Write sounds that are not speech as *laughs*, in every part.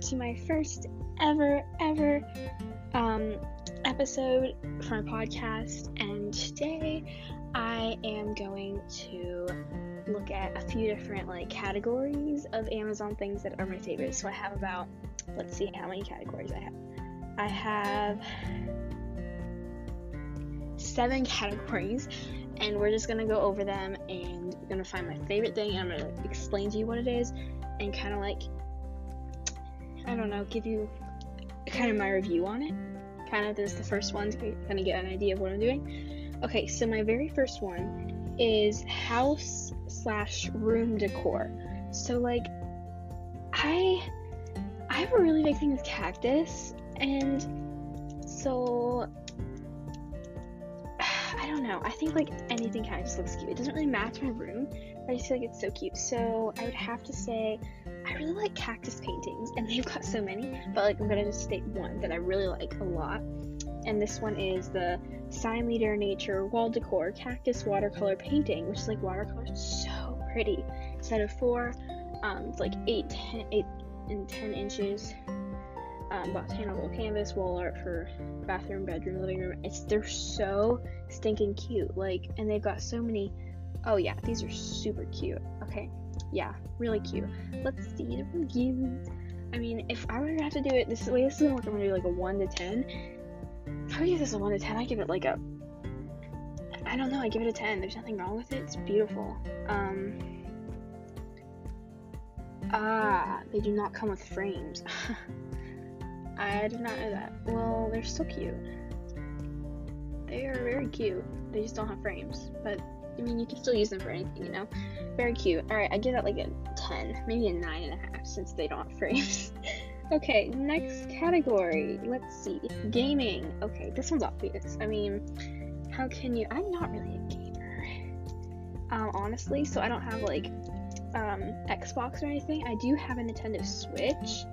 to my first ever, ever um, episode for my podcast. And today I am going to look at a few different like categories of Amazon things that are my favorites. So I have about, let's see how many categories I have. I have seven *laughs* categories and we're just gonna go over them and gonna find my favorite thing and I'm gonna explain to you what it is and kind of like don't know, give you kind of my review on it. Kind of this is the first one to kind of get an idea of what I'm doing. Okay, so my very first one is house slash room decor. So like I I have a really big thing with cactus and so *sighs* I don't know. I think like anything kind cactus looks cute. It doesn't really match my room, but I just feel like it's so cute. So I would have to say I really like cactus paintings, and they've got so many, but like I'm gonna just state one that I really like a lot. And this one is the Sign Leader Nature Wall Decor Cactus Watercolor Painting, which is like watercolor, so pretty. Set of four, um, it's like eight, ten, eight and ten inches. Um, botanical canvas, wall art for bathroom, bedroom, living room. It's they're so stinking cute. Like, and they've got so many. Oh yeah, these are super cute. Okay, yeah, really cute. Let's see the reviews. I mean, if I were to have to do it this way, this is gonna work. I'm gonna do like a one to ten. If I would give this a one to ten, I give it like a. I don't know. I give it a ten. There's nothing wrong with it. It's beautiful. Um. Ah, they do not come with frames. *laughs* I did not know that. Well, they're still cute. They are very cute. They just don't have frames. But I mean, you can still use them for anything, you know. Very cute. All right, I give that like a ten, maybe a nine and a half, since they don't frames. *laughs* okay, next category. Let's see, gaming. Okay, this one's obvious. I mean, how can you? I'm not really a gamer, um, honestly. So I don't have like um, Xbox or anything. I do have a Nintendo Switch.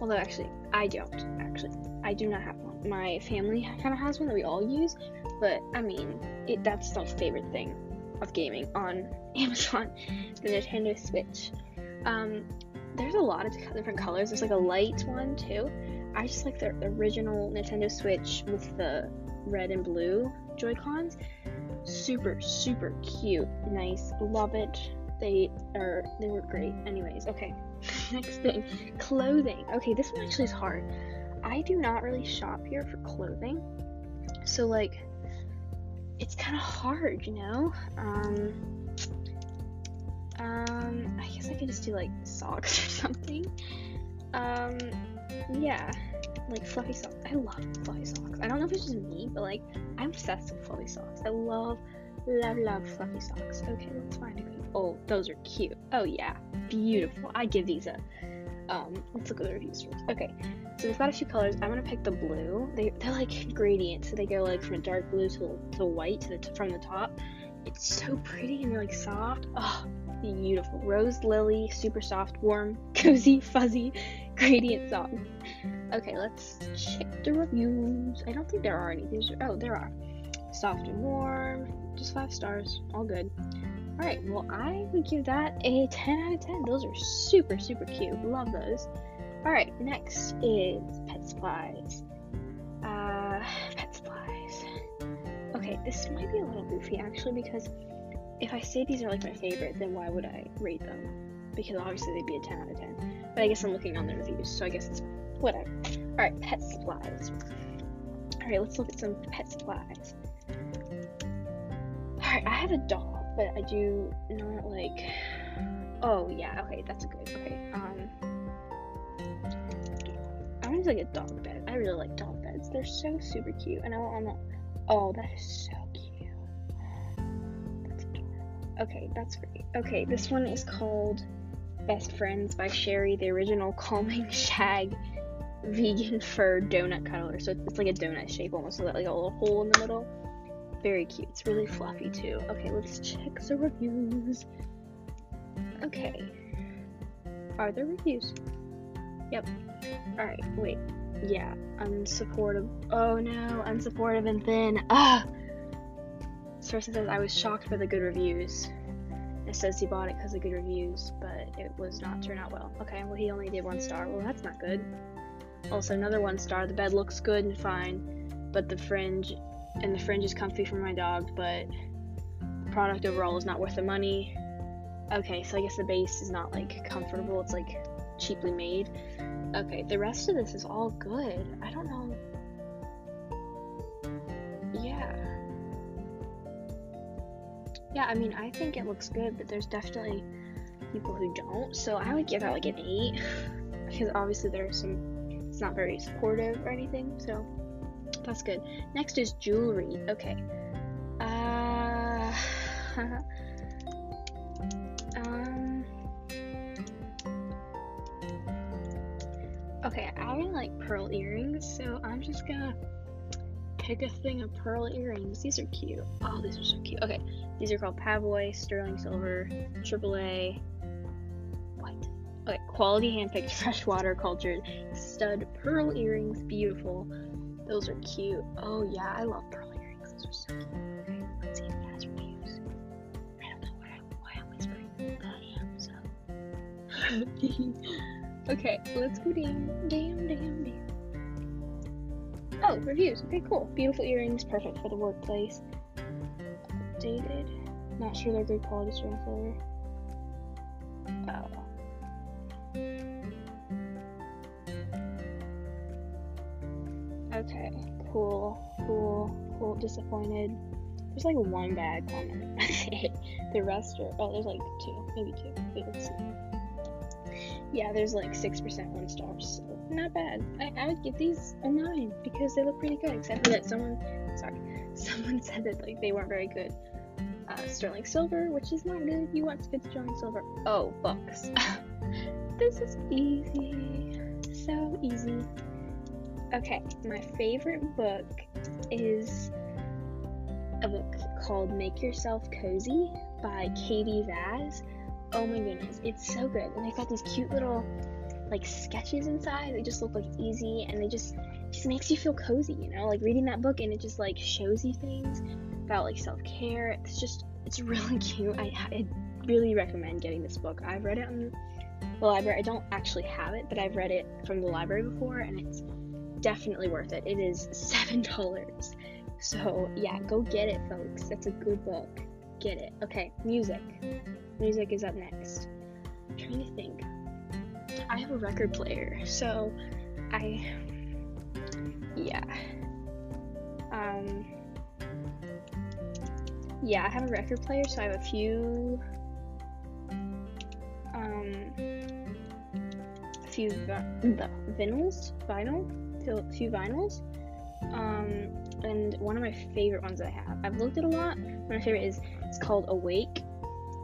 Although actually, I don't. Actually, I do not have one. My family kind of has one that we all use, but I mean, it that's my favorite thing of gaming on *laughs* Amazon, the Nintendo Switch. Um, there's a lot of different colors. There's like a light one too. I just like the original Nintendo Switch with the red and blue Joy Cons. Super, super cute, nice, love it. They are they were great. Anyways, okay. *laughs* Next thing, clothing. Okay, this one actually is hard. I do not really shop here for clothing. So like it's kind of hard, you know? Um um I guess I could just do like socks *laughs* or something. Um yeah, like fluffy socks. I love fluffy socks. I don't know if it's just me, but like I'm obsessed with fluffy socks. I love love love fluffy socks. Okay, let's find a good Oh, those are cute. Oh yeah, beautiful. I give these a. Um, let's look at the reviews first. Okay, so we've got a few colors. I'm gonna pick the blue. They they're like gradient, so they go like from a dark blue to to white to the from the top. It's so pretty and they're like soft. Oh, beautiful. Rose lily, super soft, warm, *laughs* cozy, fuzzy, gradient soft. Okay, let's check the reviews. I don't think there are any. These are, oh, there are. Soft and warm, just five stars. All good. Alright, well, I would give that a 10 out of 10. Those are super, super cute. Love those. Alright, next is pet supplies. Uh, pet supplies. Okay, this might be a little goofy actually because if I say these are like my favorite, then why would I rate them? Because obviously they'd be a 10 out of 10. But I guess I'm looking on the reviews, so I guess it's whatever. Alright, pet supplies. Alright, let's look at some pet supplies. Alright, I have a dog but I do not like. Oh yeah, okay, that's a good. Okay, um, I want to like a dog bed. I really like dog beds. They're so super cute, and I want on Oh, that is so cute. That's adorable. Okay, that's great. Okay, this one is called Best Friends by Sheri, the original calming *laughs* shag vegan fur donut cuddler. So it's like a donut shape almost, that like a little hole in the middle. Very cute. It's really fluffy too. Okay, let's check the reviews. Okay. Are there reviews? Yep. Alright, wait. Yeah, unsupportive. Oh no, unsupportive and thin. Ah! This says, I was shocked by the good reviews. It says he bought it because of good reviews, but it was not turn out well. Okay, well he only did one star. Well, that's not good. Also, another one star. The bed looks good and fine, but the fringe and the fringe is comfy for my dog, but the product overall is not worth the money. Okay, so I guess the base is not like comfortable. It's like cheaply made. Okay, the rest of this is all good. I don't know. Yeah. Yeah, I mean, I think it looks good, but there's definitely people who don't. So I would give that like an 8 *laughs* because obviously there's some it's not very supportive or anything. So that's good. Next is jewelry. Okay. Uh *laughs* um Okay, I really like pearl earrings, so I'm just gonna pick a thing of pearl earrings. These are cute. Oh, these are so cute. Okay, these are called Pavoi, sterling silver, AAA. What? Okay, quality handpicked, *laughs* freshwater cultured, stud pearl earrings. Beautiful. Those are cute. Oh yeah, I love pearl earrings. Those are so cute. *laughs* Okay, let's go down, Damn, damn, down. Oh, reviews. Okay, cool. Beautiful earrings, perfect for the workplace. Updated. Not sure they're good quality strength silver. Oh. Cool, cool, cool. Disappointed. There's like one bad comment. *laughs* the rest are oh, there's like two, maybe two. Wait, let's see. Yeah, there's like six percent one stars. So not bad. I, I would give these a nine because they look pretty good. Except for that someone, sorry, *laughs* someone said that like they weren't very good. Uh, sterling silver, which is not good. You want good sterling silver? Oh, books. *laughs* this is easy, so easy. Okay, my favorite book is a book called Make Yourself Cozy by Katie Vaz. Oh my goodness, it's so good. And they've got these cute little like sketches inside. They just look like easy and they just just makes you feel cozy, you know? Like reading that book and it just like shows you things about like self-care. It's just it's really *laughs* cute. I, I really recommend getting this book. I've read it on the library. I don't actually have it, but I've read it from the library before and it's definitely worth it. It is seven dollars. So yeah, go get it, folks. That's a good book. Get it. Okay, music. Music is up next. I'm trying to think. I have a record player, so I yeah. Um yeah, I have a record player, so I have a few um a few the vinyls, vinyl, a few vinyls. Um and one of my favorite ones I have. I've looked at a lot. My favorite is it's called Awake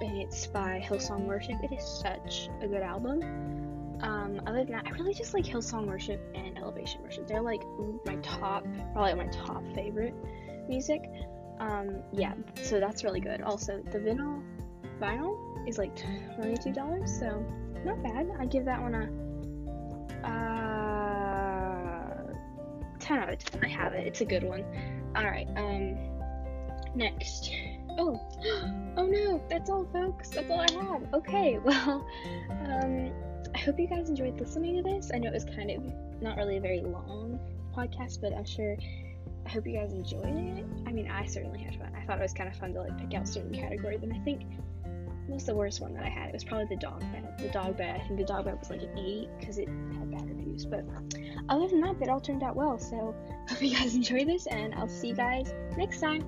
and it's by Hillsong Worship. It is such a good album. Um, other than that, I really just like Hillsong Worship and Elevation Worship. They're like my top, probably my top favorite music. Um, yeah, so that's really good. Also, the vinyl vinyl is like twenty two dollars, so not bad. I give that one a uh, ten out of ten. I have it. It's a good one. All right. Um, next. Oh, *gasps* oh no, that's all, folks. That's all I have. Okay, *laughs* well, um, I hope you guys enjoyed listening to this. I know it was kind of not really a very long podcast, but I'm sure I hope you guys enjoyed it. I mean, I certainly had fun. I thought it was kind of fun to like pick out certain categories, and I think what was the worst one that I had? It was probably the dog bed. The dog bed. I think the dog bed was like an eight because it had bad reviews. But other than that, it all turned out well. So *laughs* hope you guys enjoy this, and I'll see you guys next time.